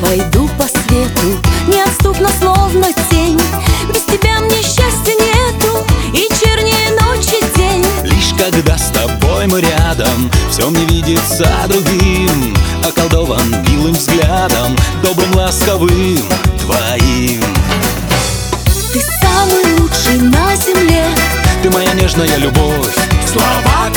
пойду по свету. Неотступно, словно тень. Без тебя мне счастья нету. И чернее ночи день. Лишь когда с тобой мы рядом Все мне видится другим. Околдован милым взглядом Добрым, ласковым твоим. Ты самый лучший на земле. Ты моя нежная любовь. Слова,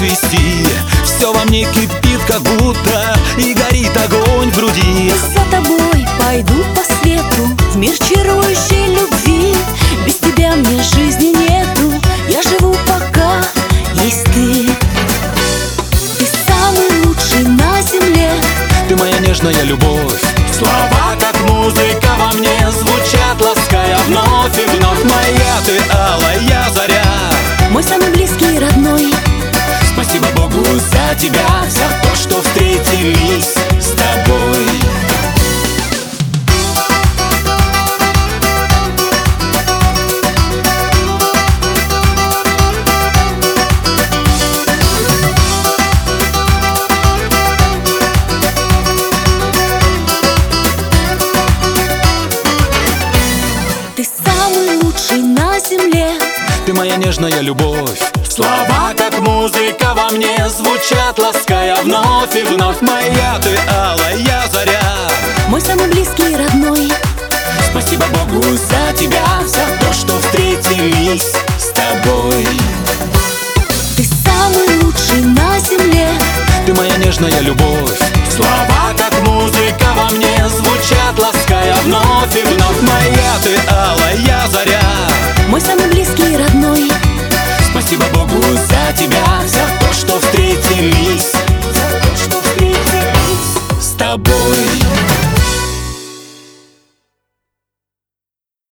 отвести. Все во мне кипит, как будто И горит огонь в груди. За тобой пойду по свету В мир чарующей любви. Без тебя мне жизни нету Я живу пока есть ты. Ты самый лучший на земле. Ты моя нежная любовь Слова, тебя За то, что встретились с тобой. Ты самый лучший на земле. Ты моя нежная любовь. Слова, как музыка Звучат, лаская вновь и вновь. Моя ты алая заря. Мой самый близкий и родной. Спасибо Богу за тебя За то, что встретились с тобой. Ты самый лучший на земле. Ты моя нежная любовь. Слова, как музыка во мне Звучат, лаская вновь cowboy.